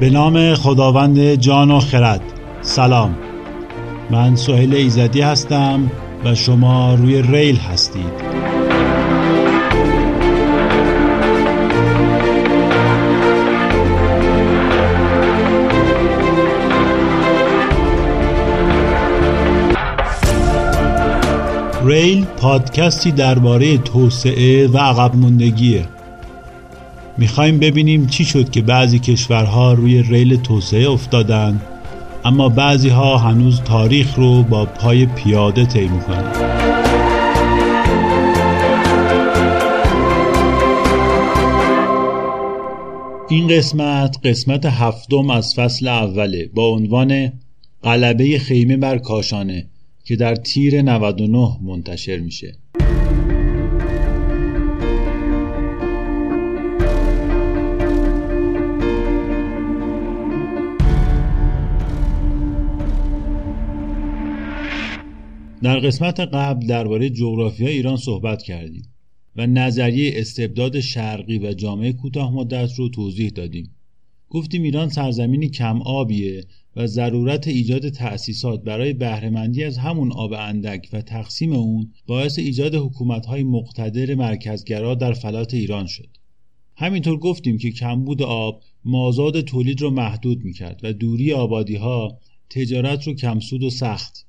به نام خداوند جان و خرد. سلام. من سهیل ایزدی هستم و شما روی ریل هستید. ریل پادکستی درباره توسعه و عقب موندگیه. می‌خوایم ببینیم چی شد که بعضی کشورها روی ریل توسعه افتادن اما بعضی ها هنوز تاریخ رو با پای پیاده طی می‌کنن. این قسمت قسمت هفتم از فصل اوله با عنوان قلبه خیمه بر کاشانه که در تیر 99 منتشر میشه. در قسمت قبل درباره جغرافی ایران صحبت کردیم و نظریه استبداد شرقی و جامعه کوتاه مدت رو توضیح دادیم. گفتیم ایران سرزمینی کم آبیه و ضرورت ایجاد تأسیسات برای بهرهمندی از همون آب اندک و تقسیم اون باعث ایجاد حکومت‌های مقتدر مرکزگرا در فلات ایران شد. همینطور گفتیم که کمبود آب مازاد تولید رو محدود می‌کرد و دوری آبادی ها تجارت رو کمسود و سخت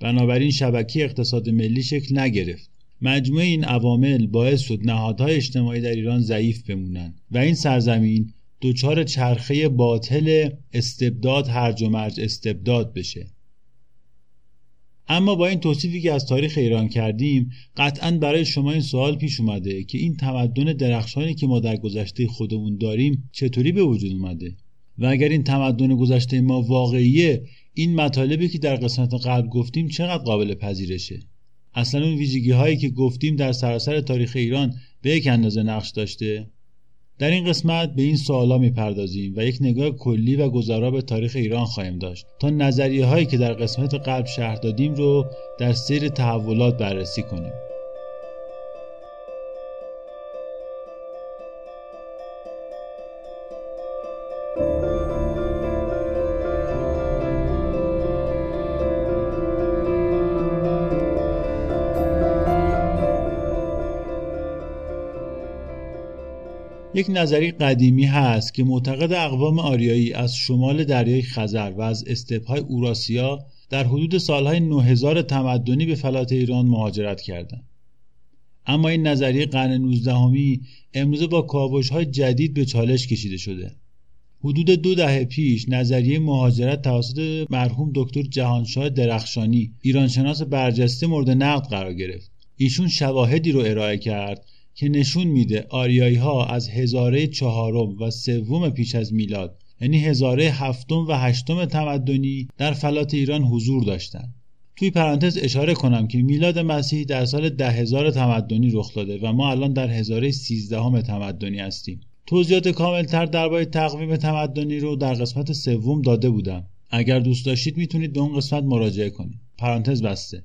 بنابراین شبکه اقتصاد ملی شکل نگرفت. مجموع این عوامل باعث شد نهادهای اجتماعی در ایران ضعیف بمونند و این سرزمین دچار چرخه باطل استبداد هرج و مرج استبداد بشه. اما با این توصیفی که از تاریخ ایران کردیم قطعا برای شما این سوال پیش اومده که این تمدن درخشانی که ما در گذشته خودمون داریم چطوری به وجود اومده؟ و اگر این تمدن گذشته ما واقعیه این مطالبی که در قسمت قبل گفتیم چقدر قابل پذیرشه؟ اصلا اون ویژگی هایی که گفتیم در سراسر تاریخ ایران به یک اندازه نقش داشته؟ در این قسمت به این سوالا می‌پردازیم و یک نگاه کلی و گذرا به تاریخ ایران خواهیم داشت تا نظریه هایی که در قسمت قبل شهر دادیم رو در سیر تحولات بررسی کنیم. یک نظری قدیمی هست که معتقد اقوام آریایی از شمال دریای خزر و از استپهای اوراسیا در حدود سالهای 9000 تمدنی به فلات ایران مهاجرت کردند. اما این نظریه قرن 19 امروزه با کاوش های جدید به چالش کشیده شده. حدود دو دهه پیش نظریه مهاجرت توسط مرحوم دکتر جهانشاه درخشانی ایرانشناس برجسته مورد نقد قرار گرفت. ایشون شواهدی رو ارائه کرد که نشون میده آریایی ها از هزاره چهارم و سوم پیش از میلاد یعنی هزاره هفتم و هشتم تمدنی در فلات ایران حضور داشتند. توی پرانتز اشاره کنم که میلاد مسیح در سال ده هزار تمدنی رخ داده و ما الان در هزاره سیزدهم تمدنی هستیم. توضیحات کاملتر درباره تقویم تمدنی رو در قسمت سوم داده بودم. اگر دوست داشتید می‌تونید به اون قسمت مراجعه کنید. پرانتز بسته.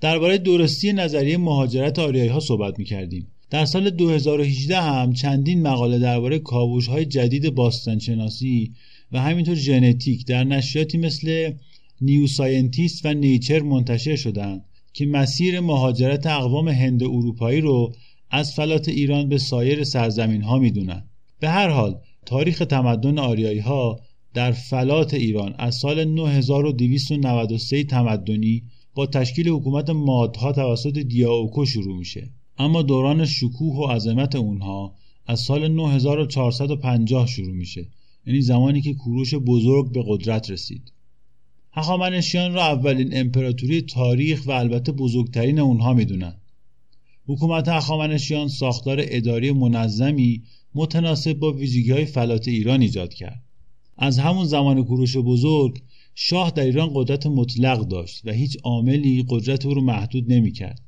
درباره درستی نظریه مهاجرت آریایی ها صحبت می‌کردیم. در سال 2018 هم چندین مقاله درباره کاوش های جدید باستانشناسی و همینطور ژنتیک در نشریاتی مثل New Scientist و Nature منتشر شدند که مسیر مهاجرت اقوام هند اروپایی رو از فلات ایران به سایر سرزمین ها می‌دونن به هر حال تاریخ تمدن آریایی ها در فلات ایران از سال 9293 تمدنی با تشکیل حکومت مادها توسط دیاوکو شروع میشه. اما دوران شکوه و عظمت اونها از سال 9450 شروع میشه. یعنی زمانی که کوروش بزرگ به قدرت رسید. هخامنشیان را اولین امپراتوری تاریخ و البته بزرگترین اونها می‌دونن. حکومت هخامنشیان ساختار اداری منظمی متناسب با ویژگی های فلات ایران ایجاد کرد. از همون زمان کوروش بزرگ شاه در ایران قدرت مطلق داشت و هیچ عاملی قدرت او رو محدود نمی‌کرد.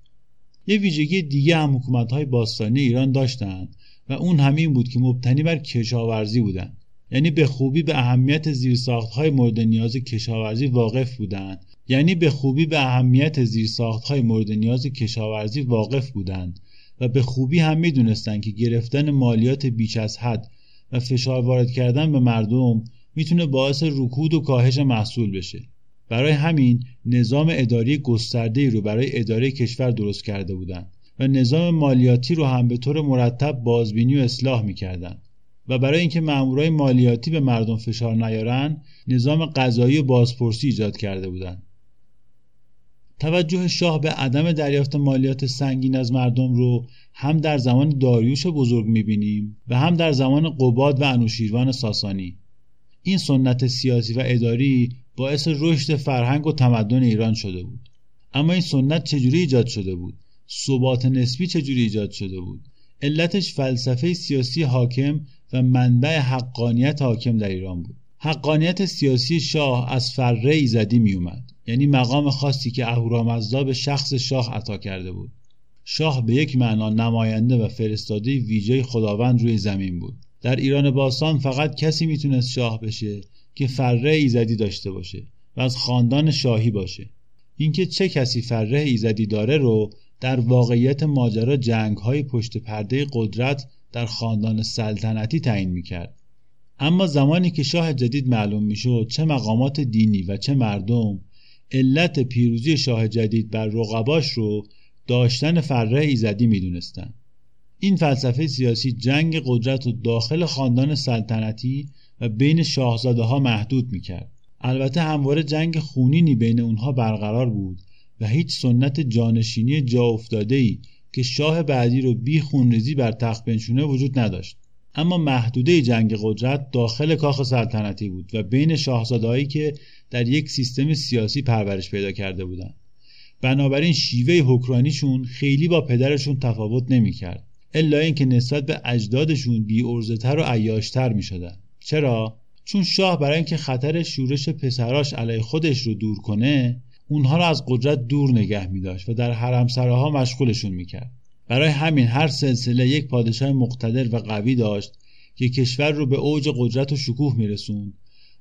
یه ویژگی دیگه هم های باستانی ایران داشتند و اون همین بود که مبتنی بر کشاورزی بودند. یعنی به خوبی به اهمیت های مورد نیاز کشاورزی واقف بودند. یعنی به خوبی به اهمیت های مورد نیاز کشاورزی واقف بودند و به خوبی هم می‌دونستند که گرفتن مالیات بیش از حد و فشار وارد کردن به مردم می‌تونه باعث رکود و کاهش محصول بشه. برای همین نظام اداری گسترده رو برای اداره کشور درست کرده بودند و نظام مالیاتی رو هم به طور مرتب بازبینی و اصلاح می‌کردند و برای اینکه مامورای مالیاتی به مردم فشار نیارن نظام قضایی و بازپرسی ایجاد کرده بودند. توجه شاه به عدم دریافت مالیات سنگین از مردم رو هم در زمان داریوش بزرگ می‌بینیم و هم در زمان قباد و انوشیروان ساسانی. این سنت سیاسی و اداری باعث رشد فرهنگ و تمدن ایران شده بود. اما این سنت چجوری ایجاد شده بود؟ ثبات نسبی چجوری ایجاد شده بود؟ علتش فلسفه سیاسی حاکم و منبع حقانیت حاکم در ایران بود. حقانیت سیاسی شاه از فره ایزدی می اومد. یعنی مقام خاصی که اهورامزدا به شخص شاه عطا کرده بود. شاه به یک معنا نماینده و فرستاده ویژه خداوند روی زمین بود. در ایران باستان فقط کسی می‌تونست شاه بشه که فره ایزدی داشته باشه و از خاندان شاهی باشه. اینکه چه کسی فره ایزدی داره رو در واقعیت ماجرا جنگ های پشت پرده قدرت در خاندان سلطنتی تعیین می‌کرد. اما زمانی که شاه جدید معلوم می‌شد چه مقامات دینی و چه مردم علت پیروزی شاه جدید بر رقباش رو داشتن فره ایزدی می‌دونستند این فلسفه سیاسی جنگ قدرت و داخل خاندان سلطنتی و بین شاهزاده ها محدود می‌کرد. البته همواره جنگ خونینی بین اونها برقرار بود و هیچ سنت جانشینی جا افتاده ای که شاه بعدی رو بی خونریزی بر تخت بنشونه وجود نداشت. اما محدوده جنگ قدرت داخل کاخ سلطنتی بود و بین شاهزادهایی که در یک سیستم سیاسی پرورش پیدا کرده بودند. بنابراین شیوه حکرانیشون خیلی با پدرشون تفاوت نمی‌کرد الا اینکه نسبت به اجدادشون بی و عیاشتر می شدن. چرا؟ چون شاه برای اینکه خطر شورش پسراش علیه خودش رو دور کنه اونها رو از قدرت دور نگه می داشت و در حرمسراها مشغولشون می کرد. برای همین هر سلسله یک پادشاه مقتدر و قوی داشت که کشور رو به اوج قدرت و شکوه می رسون.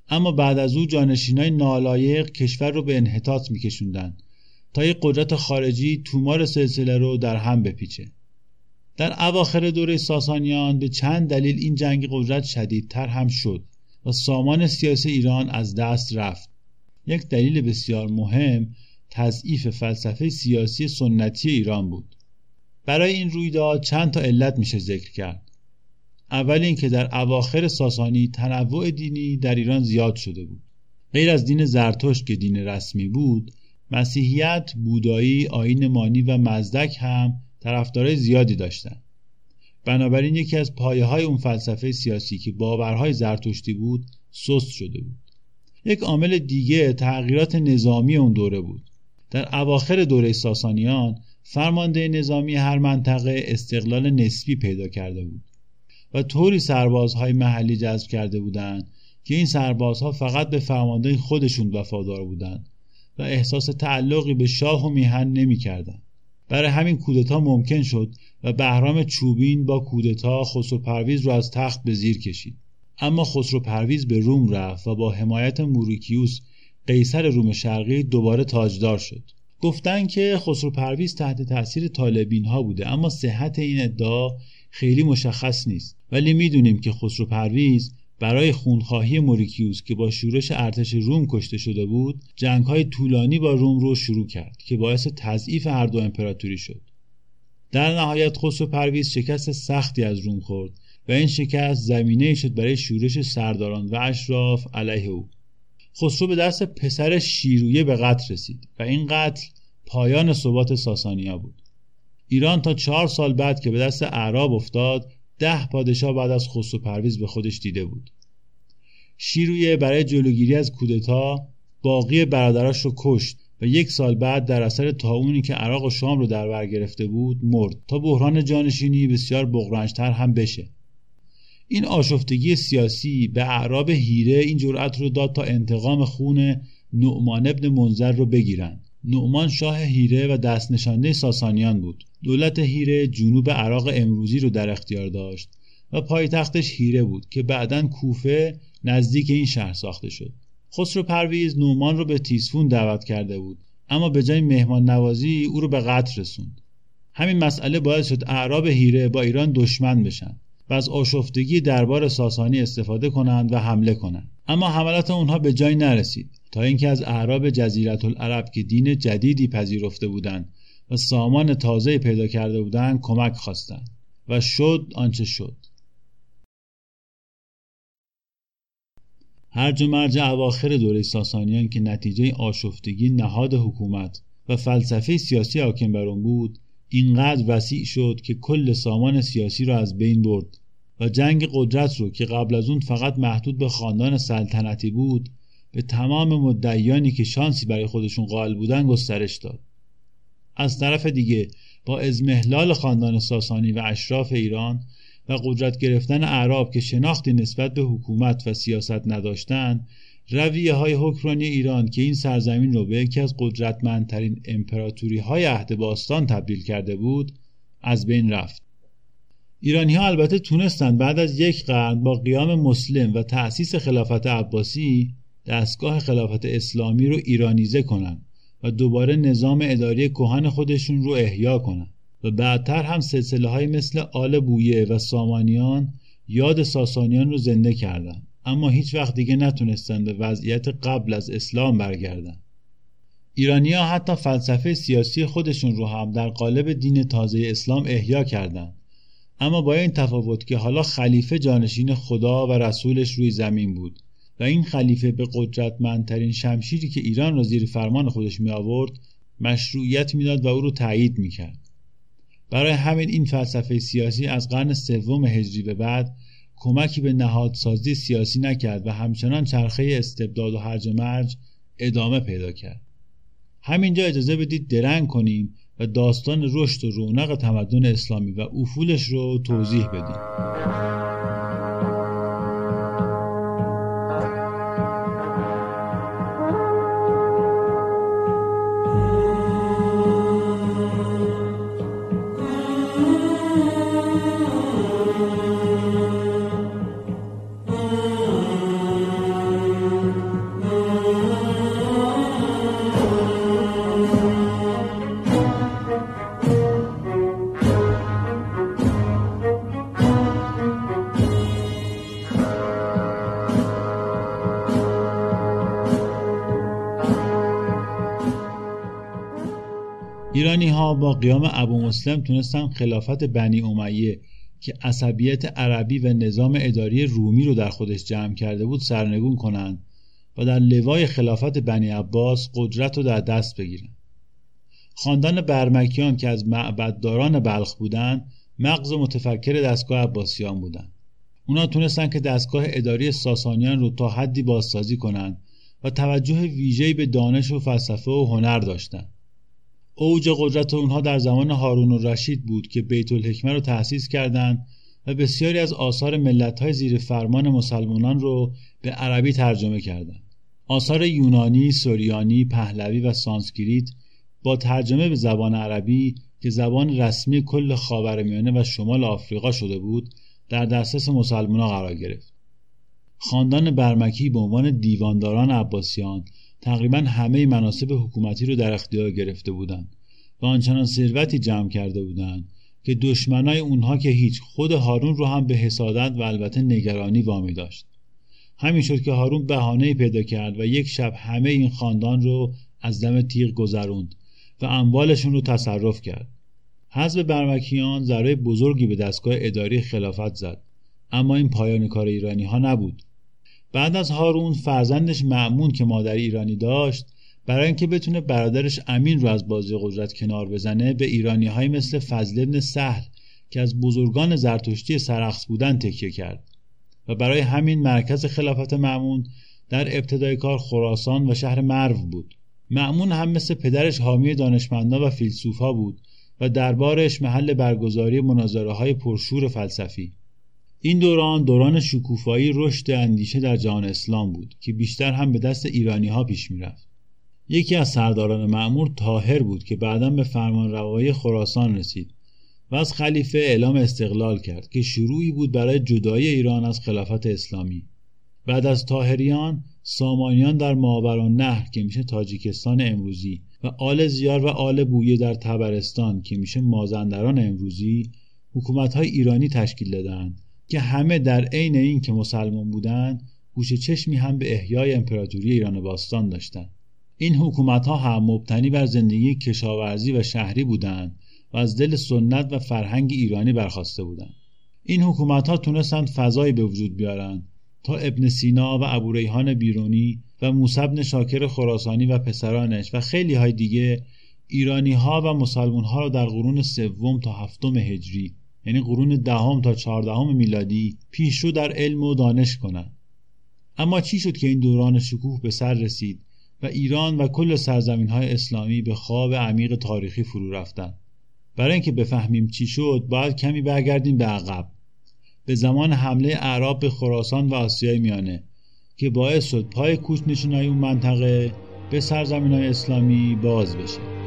اما بعد از او جانشینای نالایق کشور رو به انحطاط میکشوندن تا یک قدرت خارجی تومار سلسله رو در هم بپیچه در اواخر دوره ساسانیان به چند دلیل این جنگ قدرت شدیدتر هم شد و سامان سیاسی ایران از دست رفت. یک دلیل بسیار مهم تضعیف فلسفه سیاسی سنتی ایران بود. برای این رویداد چند تا علت میشه ذکر کرد. اول اینکه در اواخر ساسانی تنوع دینی در ایران زیاد شده بود. غیر از دین زرتشت که دین رسمی بود مسیحیت، بودایی، آین مانی و مزدک هم طرفدارای زیادی داشتند بنابراین یکی از پایه های اون فلسفه سیاسی که باورهای زرتشتی بود سست شده بود. یک عامل دیگه تغییرات نظامی اون دوره بود. در اواخر دوره ساسانیان فرمانده نظامی هر منطقه استقلال نسبی پیدا کرده بود و طوری سربازهای محلی جذب کرده بودند که این سربازها فقط به فرمانده خودشون وفادار بودند و احساس تعلقی به شاه و میهن نمی‌کردند. برای همین کودتا ممکن شد و بهرام چوبین با کودتا خسرو پرویز رو از تخت به زیر کشید. اما خسرو پرویز به روم رفت و با حمایت موریکیوس قیصر روم شرقی دوباره تاجدار شد. گفتن که خسرو پرویز تحت تاثیر طالبین ها بوده اما صحت این ادعا خیلی مشخص نیست. ولی می‌دونیم که خسرو پرویز برای خونخواهی موریکیوس که با شورش ارتش روم کشته شده بود های طولانی با روم رو شروع کرد که باعث تضعیف هر دو امپراتوری شد. در نهایت خسرو پرویز شکست سختی از روم خورد و این شکست زمینه شد برای شورش سرداران و اشراف علیه او. خسرو به دست پسر شیرویه به قتل رسید و این قتل پایان ثبات ساسانیا بود. ایران تا چهار سال بعد که به دست اعراب افتاد ده پادشاه بعد از خسرو پرویز به خودش دیده بود. شیرویه برای جلوگیری از کودتا باقی برادراش رو کشت و یک سال بعد در اثر تاونی که عراق و شام رو در بر گرفته بود مرد. تا بحران جانشینی بسیار بغرنجتر هم بشه. این آشفتگی سیاسی به اعراب هیره این جرأت رو داد تا انتقام خون نعمان ابن منظر رو بگیرند نعمان شاه هیره و دست نشانده ساسانیان بود. دولت هیره جنوب عراق امروزی رو در اختیار داشت و پایتختش هیره بود که بعدا کوفه نزدیک این شهر ساخته شد. خسرو پرویز نومان رو به تیسفون دعوت کرده بود اما به جای مهمان نوازی او رو به قتل رسوند. همین مسئله باعث شد اعراب هیره با ایران دشمن بشن و از آشفتگی دربار ساسانی استفاده کنند و حمله کنند. اما حملات اونها به جای نرسید تا اینکه از اعراب جزیرت العرب که دین جدیدی پذیرفته بودند و سامان تازه پیدا کرده بودند کمک خواستند و شد آنچه شد. هرج و مرج اواخر دوره ساسانیان که نتیجه آشفتگی نهاد حکومت و فلسفه سیاسی حاکم بر آن بود اینقدر وسیع شد که کل سامان سیاسی را از بین برد و جنگ قدرت رو که قبل از اون فقط محدود به خاندان سلطنتی بود به تمام مدعیانی که شانسی برای خودشون قائل بودن گسترش داد. از طرف دیگه با ازمهلال خاندان ساسانی و اشراف ایران و قدرت گرفتن اعراب که شناختی نسبت به حکومت و سیاست نداشتند رویه های حکرانی ایران که این سرزمین رو به یکی از قدرتمندترین امپراتوری های عهد باستان تبدیل کرده بود از بین رفت. ایرانی ها البته تونستند بعد از یک قرن با قیام مسلم و تأسیس خلافت عباسی دستگاه خلافت اسلامی رو ایرانیزه کنند. و دوباره نظام اداری کهن خودشون رو احیا کنند و بعدتر هم سلسله های مثل آل بویه و سامانیان یاد ساسانیان رو زنده کردند اما هیچ وقت دیگه نتونستند به وضعیت قبل از اسلام برگردن. ایرانی ها حتی فلسفه سیاسی خودشون رو هم در قالب دین تازه اسلام احیا کردند اما با این تفاوت که حالا خلیفه جانشین خدا و رسولش روی زمین بود. و این خلیفه به قدرتمندترین شمشیری که ایران را زیر فرمان خودش می آورد مشروعیت می‌داد و او رو تایید می کرد. برای همین این فلسفه سیاسی از قرن سوم هجری به بعد کمکی به نهادسازی سیاسی نکرد و همچنان چرخه استبداد و هرج مرج ادامه پیدا کرد همینجا اجازه بدید درنگ کنیم و داستان رشد و رونق تمدن اسلامی و افولش رو توضیح بدیم قیام ابو مسلم تونستن خلافت بنی امیه که عصبیت عربی و نظام اداری رومی رو در خودش جمع کرده بود سرنگون کنند و در لوای خلافت بنی عباس قدرت رو در دست بگیرن. خاندان برمکیان که از معبدداران بلخ بودند مغز متفکر دستگاه عباسیان بودند اونا تونستن که دستگاه اداری ساسانیان رو تا حدی بازسازی کنند و توجه ویژه‌ای به دانش و فلسفه و هنر داشتند اوج قدرت اونها در زمان هارون و رشید بود که بیت الحکمه رو تأسیس کردند و بسیاری از آثار ملت‌های زیر فرمان مسلمانان رو به عربی ترجمه کردند. آثار یونانی، سوریانی، پهلوی و سانسکریت با ترجمه به زبان عربی که زبان رسمی کل خاورمیانه و شمال آفریقا شده بود در دسترس مسلمانان قرار گرفت. خاندان برمکی به عنوان دیوانداران عباسیان تقریبا همه مناسب حکومتی رو در اختیار گرفته بودند و آنچنان ثروتی جمع کرده بودند که دشمنای اونها که هیچ خود هارون رو هم به حسادت و البته نگرانی وامی داشت. همین شد که هارون بهانه پیدا کرد و یک شب همه این خاندان رو از دم تیغ گذروند و اموالشون رو تصرف کرد. حزب برمکیان ذره بزرگی به دستگاه اداری خلافت زد اما این پایان کار ایرانی ها نبود. بعد از هارون فرزندش معمون که مادر ایرانی داشت برای اینکه بتونه برادرش امین رو از بازی قدرت کنار بزنه به ایرانی های مثل فضل ابن سهل که از بزرگان زرتشتی سرخص بودن تکیه کرد. و برای همین مرکز خلافت معمون در ابتدای کار خراسان و شهر مرو بود. معمون هم مثل پدرش حامی دانشمندان و فیلسوفا بود و دربارش محل برگزاری مناظره های پرشور فلسفی. این دوران دوران شکوفایی رشد اندیشه در جهان اسلام بود که بیشتر هم به دست ایرانی ها پیش می‌رفت. یکی از سرداران معمور تاهر بود که بعدا به فرمان روایی خراسان رسید و از خلیفه اعلام استقلال کرد که شروعی بود برای جدایی ایران از خلافت اسلامی. بعد از تاهریان سامانیان در ماوران نهر که میشه تاجیکستان امروزی و آل زیار و آل بویه در تبرستان که میشه مازندران امروزی حکومت های ایرانی تشکیل دادند که همه در عین این که مسلمان بودند گوش چشمی هم به احیای امپراتوری ایران باستان داشتند این حکومت ها هم مبتنی بر زندگی کشاورزی و شهری بودند و از دل سنت و فرهنگ ایرانی برخواسته بودند این حکومت ها تونستند فضایی به وجود بیارند تا ابن سینا و ابو ریحان بیرونی و موسی شاکر خراسانی و پسرانش و خیلی های دیگه ایرانی ها و مسلمون ها را در قرون سوم تا هفتم هجری یعنی قرون دهم تا چهاردهم میلادی پیشرو در علم و دانش کنند اما چی شد که این دوران شکوه به سر رسید و ایران و کل سرزمین های اسلامی به خواب عمیق تاریخی فرو رفتند برای اینکه بفهمیم چی شد باید کمی برگردیم به عقب. به زمان حمله اعراب به خراسان و آسیای میانه که باعث شد پای کوچ نشینای اون منطقه به سرزمین های اسلامی باز بشه.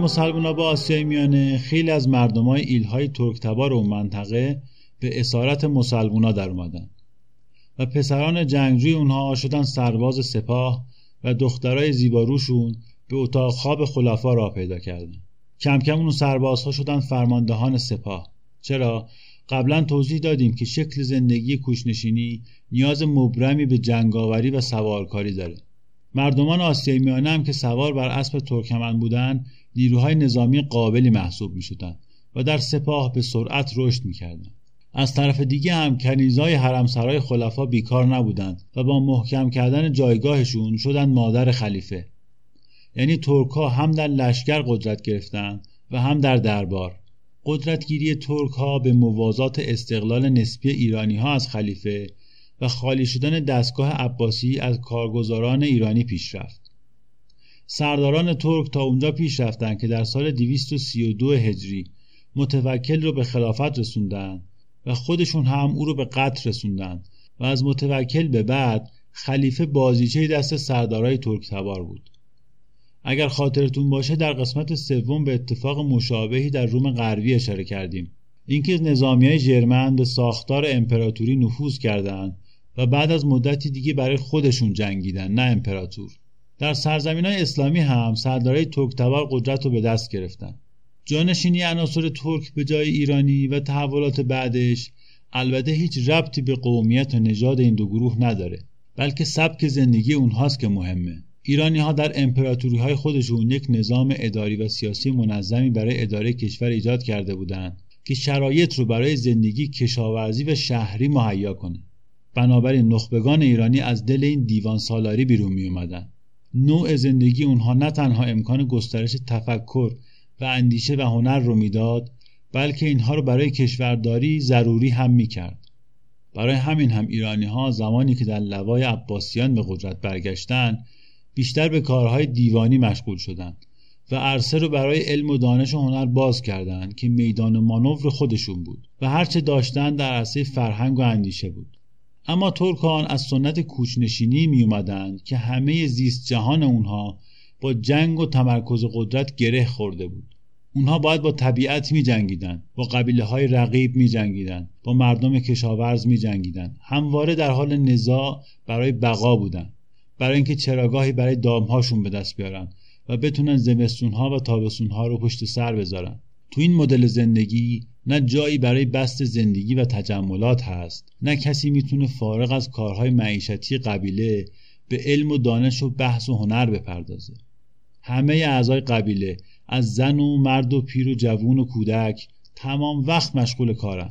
مسلمان به آسیای میانه خیلی از مردم های ایلهای ترکتبار و منطقه به اسارت مسلمونا در اومدن و پسران جنگجوی اونها شدن سرباز سپاه و دخترای زیباروشون به اتاق خواب خلفا را پیدا کردن. کم کم اون سربازها شدن فرماندهان سپاه. چرا؟ قبلا توضیح دادیم که شکل زندگی کوچنشینی نیاز مبرمی به جنگاوری و سوارکاری داره. مردمان آسیای میانه هم که سوار بر اسب ترکمن بودند نیروهای نظامی قابلی محسوب می شدند و در سپاه به سرعت رشد می کردن. از طرف دیگه هم کنیزای حرمسرای خلفا بیکار نبودند و با محکم کردن جایگاهشون شدن مادر خلیفه یعنی ترک ها هم در لشکر قدرت گرفتند و هم در دربار قدرتگیری ترک ها به موازات استقلال نسبی ایرانی ها از خلیفه و خالی شدن دستگاه عباسی از کارگزاران ایرانی پیش رفت. سرداران ترک تا اونجا پیش رفتن که در سال 232 هجری متوکل رو به خلافت رسوندن و خودشون هم او رو به قتل رسوندن و از متوکل به بعد خلیفه بازیچه دست سردارای ترک تبار بود. اگر خاطرتون باشه در قسمت سوم به اتفاق مشابهی در روم غربی اشاره کردیم اینکه نظامی های جرمن به ساختار امپراتوری نفوذ کردند و بعد از مدتی دیگه برای خودشون جنگیدن نه امپراتور. در سرزمین های اسلامی هم سردارای ترکتبار قدرت رو به دست گرفتن. جانشینی عناصر ترک به جای ایرانی و تحولات بعدش البته هیچ ربطی به قومیت و نژاد این دو گروه نداره بلکه سبک زندگی اونهاست که مهمه. ایرانی ها در امپراتوری های خودشون یک نظام اداری و سیاسی منظمی برای اداره کشور ایجاد کرده بودند که شرایط رو برای زندگی کشاورزی و شهری مهیا کنه. بنابراین نخبگان ایرانی از دل این دیوان سالاری بیرون می اومدن. نوع زندگی اونها نه تنها امکان گسترش تفکر و اندیشه و هنر رو می‌داد بلکه اینها رو برای کشورداری ضروری هم می کرد. برای همین هم ایرانی ها زمانی که در لوای عباسیان به قدرت برگشتن بیشتر به کارهای دیوانی مشغول شدند و عرصه رو برای علم و دانش و هنر باز کردند که میدان مانور خودشون بود و هرچه داشتن در عرصه فرهنگ و اندیشه بود اما ترکان از سنت کوچنشینی می اومدند که همه زیست جهان اونها با جنگ و تمرکز قدرت گره خورده بود. اونها باید با طبیعت می جنگیدن با قبیله های رقیب می جنگیدن با مردم کشاورز می جنگیدن همواره در حال نزاع برای بقا بودن برای اینکه چراگاهی برای دامهاشون به دست بیارن و بتونن زمستونها و تابستونها رو پشت سر بذارن. تو این مدل زندگی نه جایی برای بست زندگی و تجملات هست نه کسی می‌تونه فارغ از کارهای معیشتی قبیله به علم و دانش و بحث و هنر بپردازه. همه اعضای قبیله از زن و مرد و پیر و جوون و کودک تمام وقت مشغول کارن.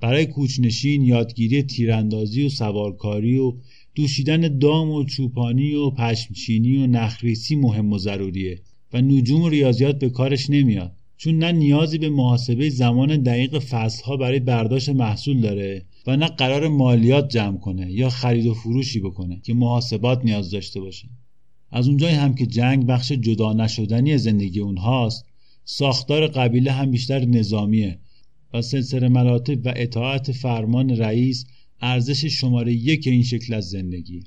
برای کوچنشین یادگیری تیراندازی و سوارکاری و دوشیدن دام و چوپانی و پشمچینی و نخریسی مهم و ضروریه و نجوم و ریاضیات به کارش نمیاد. چون نه نیازی به محاسبه زمان دقیق فصلها برای برداشت محصول داره و نه قرار مالیات جمع کنه یا خرید و فروشی بکنه که محاسبات نیاز داشته باشه. از اونجایی هم که جنگ بخش جدا نشدنی زندگی اونهاست ساختار قبیله هم بیشتر نظامیه و سلسله مراتب و اطاعت فرمان رئیس ارزش شماره یک این شکل از زندگی.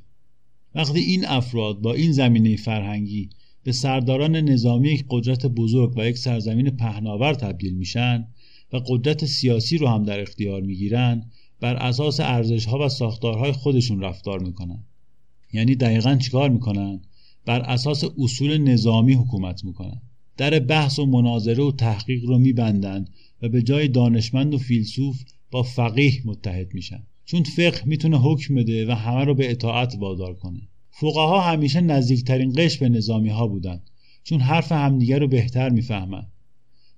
وقتی این افراد با این زمینه فرهنگی به سرداران نظامی یک قدرت بزرگ و یک سرزمین پهناور تبدیل میشن و قدرت سیاسی رو هم در اختیار می‌گیرن بر اساس ارزش ها و ساختارهای خودشون رفتار می‌کنن. یعنی دقیقا چیکار می‌کنن؟ بر اساس اصول نظامی حکومت می‌کنن. در بحث و مناظره و تحقیق رو میبندند و به جای دانشمند و فیلسوف با فقیه متحد میشن. چون فقه می‌تونه حکم بده و همه رو به اطاعت وادار کنه. فقها همیشه نزدیکترین قش به نظامی ها بودن چون حرف همدیگر رو بهتر می‌فهمن.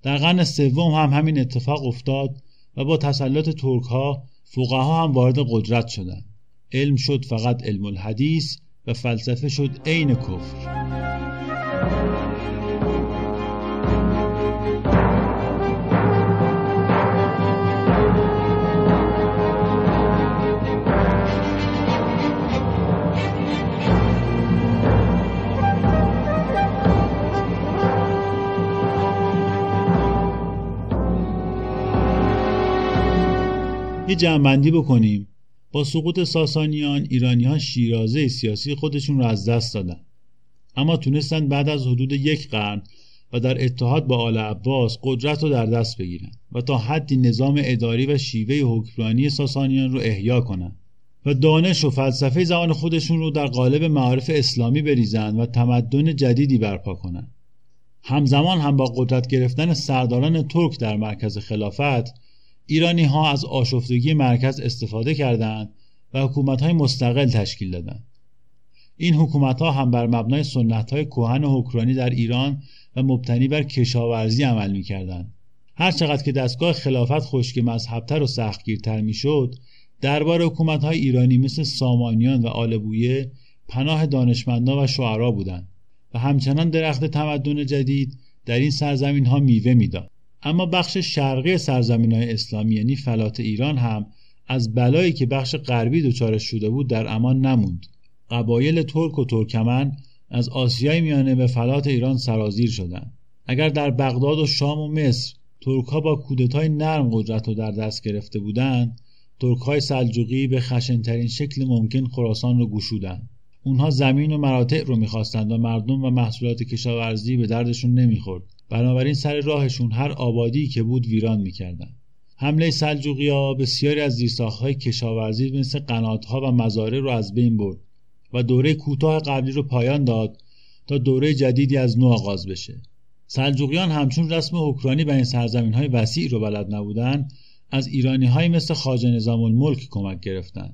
در قرن سوم هم همین اتفاق افتاد و با تسلط ترک ها فقها هم وارد قدرت شدند علم شد فقط علم الحدیث و فلسفه شد عین کفر. یه جمعبندی بکنیم. با سقوط ساسانیان ایرانیان شیرازه سیاسی خودشون رو از دست دادن. اما تونستن بعد از حدود یک قرن و در اتحاد با آل عباس قدرت رو در دست بگیرن و تا حدی نظام اداری و شیوه حکمرانی ساسانیان رو احیا کنن و دانش و فلسفه زمان خودشون رو در قالب معارف اسلامی بریزن و تمدن جدیدی برپا کنن. همزمان هم با قدرت گرفتن سرداران ترک در مرکز خلافت ایرانی ها از آشفتگی مرکز استفاده کردند و حکومت های مستقل تشکیل دادند. این حکومت ها هم بر مبنای سنت های کوهن و حکرانی در ایران و مبتنی بر کشاورزی عمل می کردند. هر چقدر که دستگاه خلافت خشک مذهبتر و سختگیرتر می شد دربار حکومت های ایرانی مثل سامانیان و آلبویه پناه دانشمندان و شعرا بودند و همچنان درخت تمدن جدید در این سرزمین ها میوه می‌داد. اما بخش شرقی سرزمین های اسلامی یعنی فلات ایران هم از بلایی که بخش غربی دچارش شده بود در امان نموند. قبایل ترک و ترکمن از آسیای میانه به فلات ایران سرازیر شدند. اگر در بغداد و شام و مصر ترک ها با کودتای نرم قدرت رو در دست گرفته بودند ترک های سلجوقی به خشنترین شکل ممکن خراسان رو گشودند. اونها زمین و مراتع رو می‌خواستند و مردم و محصولات کشاورزی به دردشون نمی‌خورد. بنابراین سر راهشون هر آبادی که بود ویران می‌کردن. حمله سلجوقی ها بسیاری از زیرساختهای کشاورزی مثل قناتها و مزاره رو از بین برد و دوره کوتاه قبلی رو پایان داد تا دوره جدیدی از نو آغاز بشه. سلجوقیان همچون رسم حکرانی به این سرزمین های وسیع رو بلد نبودن از ایرانی های مثل خاج نظام الملک کمک گرفتن.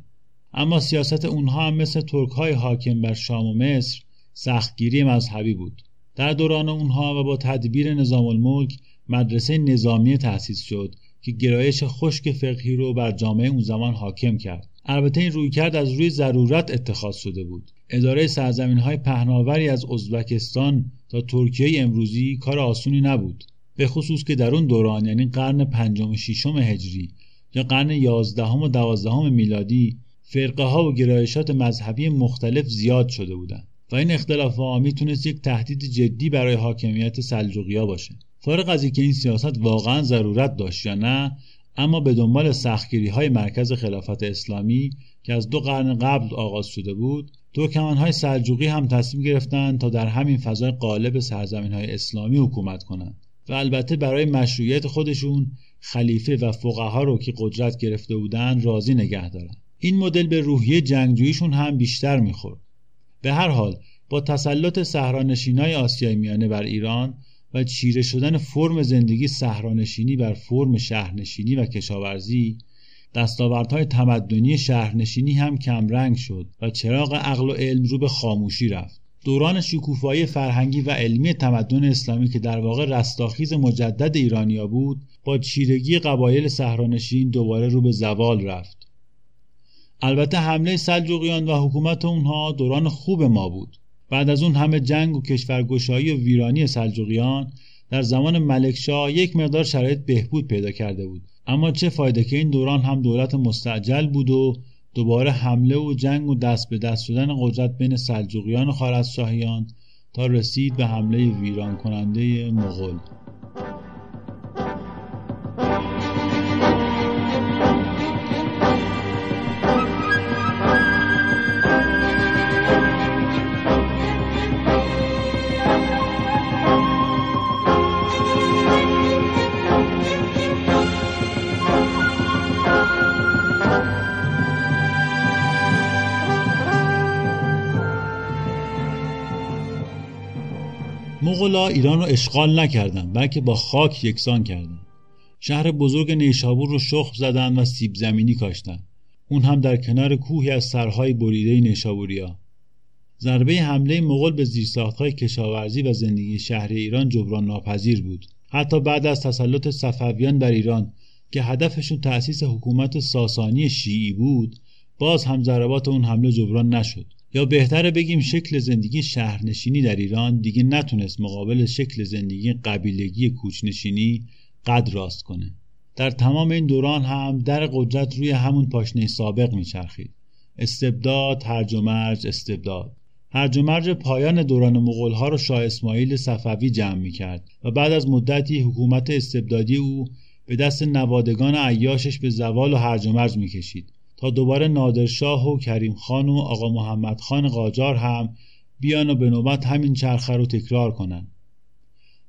اما سیاست اونها هم مثل ترک های حاکم بر شام و مصر سختگیری مذهبی بود. در دوران اونها و با تدبیر نظام الملک مدرسه نظامی تأسیس شد که گرایش خشک فقهی رو بر جامعه اون زمان حاکم کرد. البته این روی کرد از روی ضرورت اتخاذ شده بود. اداره سرزمین های پهناوری از ازبکستان تا ترکیه امروزی کار آسونی نبود. به خصوص که در اون دوران یعنی قرن پنجم و ششم هجری یا قرن یازدهم و دوازدهم میلادی فرقه ها و گرایشات مذهبی مختلف زیاد شده بودند. و این اختلاف ها می‌تونست یک تهدید جدی برای حاکمیت سلجوقیا باشه. فارغ از اینکه این سیاست واقعا ضرورت داشت یا نه اما به دنبال سختگیری های مرکز خلافت اسلامی که از دو قرن قبل آغاز شده بود ترکمان های سلجوقی هم تصمیم گرفتند تا در همین فضای قالب سرزمین های اسلامی حکومت کنند و البته برای مشروعیت خودشون خلیفه و فقها رو که قدرت گرفته بودند راضی نگه دارن این مدل به روحیه جنگجوییشون هم بیشتر می‌خورد. به هر حال با تسلط صحرانشینای آسیای میانه بر ایران و چیره شدن فرم زندگی صحرانشینی بر فرم شهرنشینی و کشاورزی دستاوردهای تمدنی شهرنشینی هم کمرنگ شد و چراغ عقل و علم رو به خاموشی رفت. دوران شکوفایی فرهنگی و علمی تمدن اسلامی که در واقع رستاخیز مجدد ایرانیا بود با چیرگی قبایل صحرانشین دوباره رو به زوال رفت. البته حمله سلجوقیان و حکومت اونها دوران خوب ما بود. بعد از اون همه جنگ و کشورگشایی و ویرانی سلجوقیان در زمان ملکشاه یک مقدار شرایط بهبود پیدا کرده بود. اما چه فایده که این دوران هم دولت مستعجل بود و دوباره حمله و جنگ و دست به دست شدن قدرت بین سلجوقیان و خارزشاهیان تا رسید به حمله ویران کننده مغول. مغلا ایران رو اشغال نکردند بلکه با خاک یکسان کردند شهر بزرگ نیشابور رو شخم زدن و سیب زمینی کاشتن. اون هم در کنار کوهی از سرهای بریده نیشابوریا. ضربه حمله مغول به زیرساختهای کشاورزی و زندگی شهر ایران جبران ناپذیر بود. حتی بعد از تسلط صفویان بر ایران که هدفشون تأسیس حکومت ساسانی شیعی بود باز هم ضربات اون حمله جبران نشد. یا بهتره بگیم شکل زندگی شهرنشینی در ایران دیگه نتونست مقابل شکل زندگی قبیلگی کوچنشینی قد راست کنه. در تمام این دوران هم در قدرت روی همون پاشنه سابق میچرخید. استبداد هرج و مرج استبداد. هرج و مرج پایان دوران مغول ها رو شاه اسماعیل صفوی جمع می کرد و بعد از مدتی حکومت استبدادی او به دست نوادگان عیاشش به زوال و هرج و مرج می کشید تا دوباره نادرشاه و کریم خان و آقا محمد خان قاجار هم بیان و به نوبت همین چرخه رو تکرار کنند.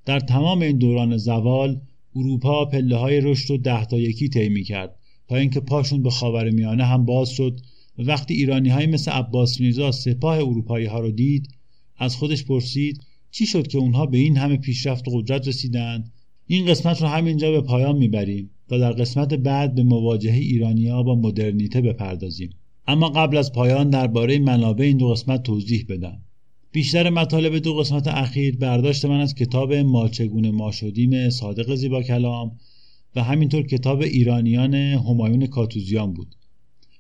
در تمام این دوران زوال اروپا پله های رشد رو ده تا یکی طی کرد تا اینکه پاشون به خاور میانه هم باز شد و وقتی ایرانی های مثل عباس میرزا سپاه اروپایی ها رو دید از خودش پرسید چی شد که اونها به این همه پیشرفت و قدرت رسیدند این قسمت رو همینجا به پایان می‌بریم تا در قسمت بعد به مواجهه ایرانیا با مدرنیته بپردازیم. اما قبل از پایان درباره منابع این دو قسمت توضیح بدم. بیشتر مطالب دو قسمت اخیر برداشت من از کتاب ما چگونه ما شدیم صادق زیبا کلام و همینطور کتاب ایرانیان همایون کاتوزیان بود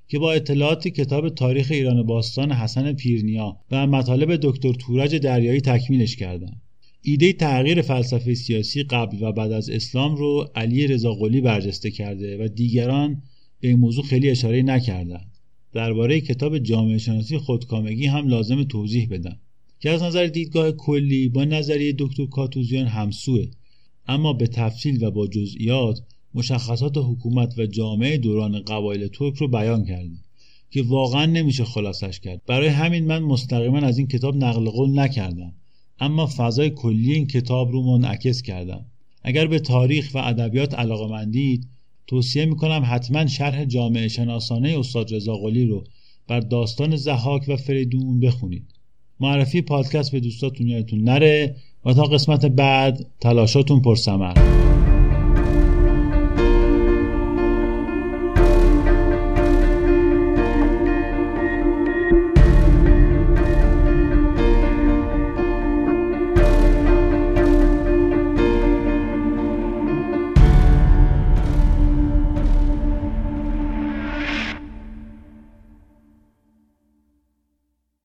که با اطلاعات کتاب تاریخ ایران باستان حسن پیرنیا و مطالب دکتر تورج دریایی تکمیلش کردم ایده تغییر فلسفه سیاسی قبل و بعد از اسلام رو علی رضاقلی برجسته کرده و دیگران به این موضوع خیلی اشاره نکردند درباره کتاب جامعه شناسی خودکامگی هم لازم توضیح بدم. که از نظر دیدگاه کلی با نظریه دکتر کاتوزیان همسوه اما به تفصیل و با جزئیات مشخصات حکومت و جامعه دوران قبایل ترک رو بیان کرده که واقعا نمیشه خلاصش کرد. برای همین من مستقیما از این کتاب نقل قول نکردم. اما فضای کلی این کتاب رو منعکس کردم. اگر به تاریخ و ادبیات علاقه مندید توصیه می‌کنم حتما شرح جامعه شناسانه استاد رضا رو بر داستان زحاک و فریدون بخونید. معرفی پادکست به دوستاتون یادتون نره و تا قسمت بعد تلاشاتون پرسمر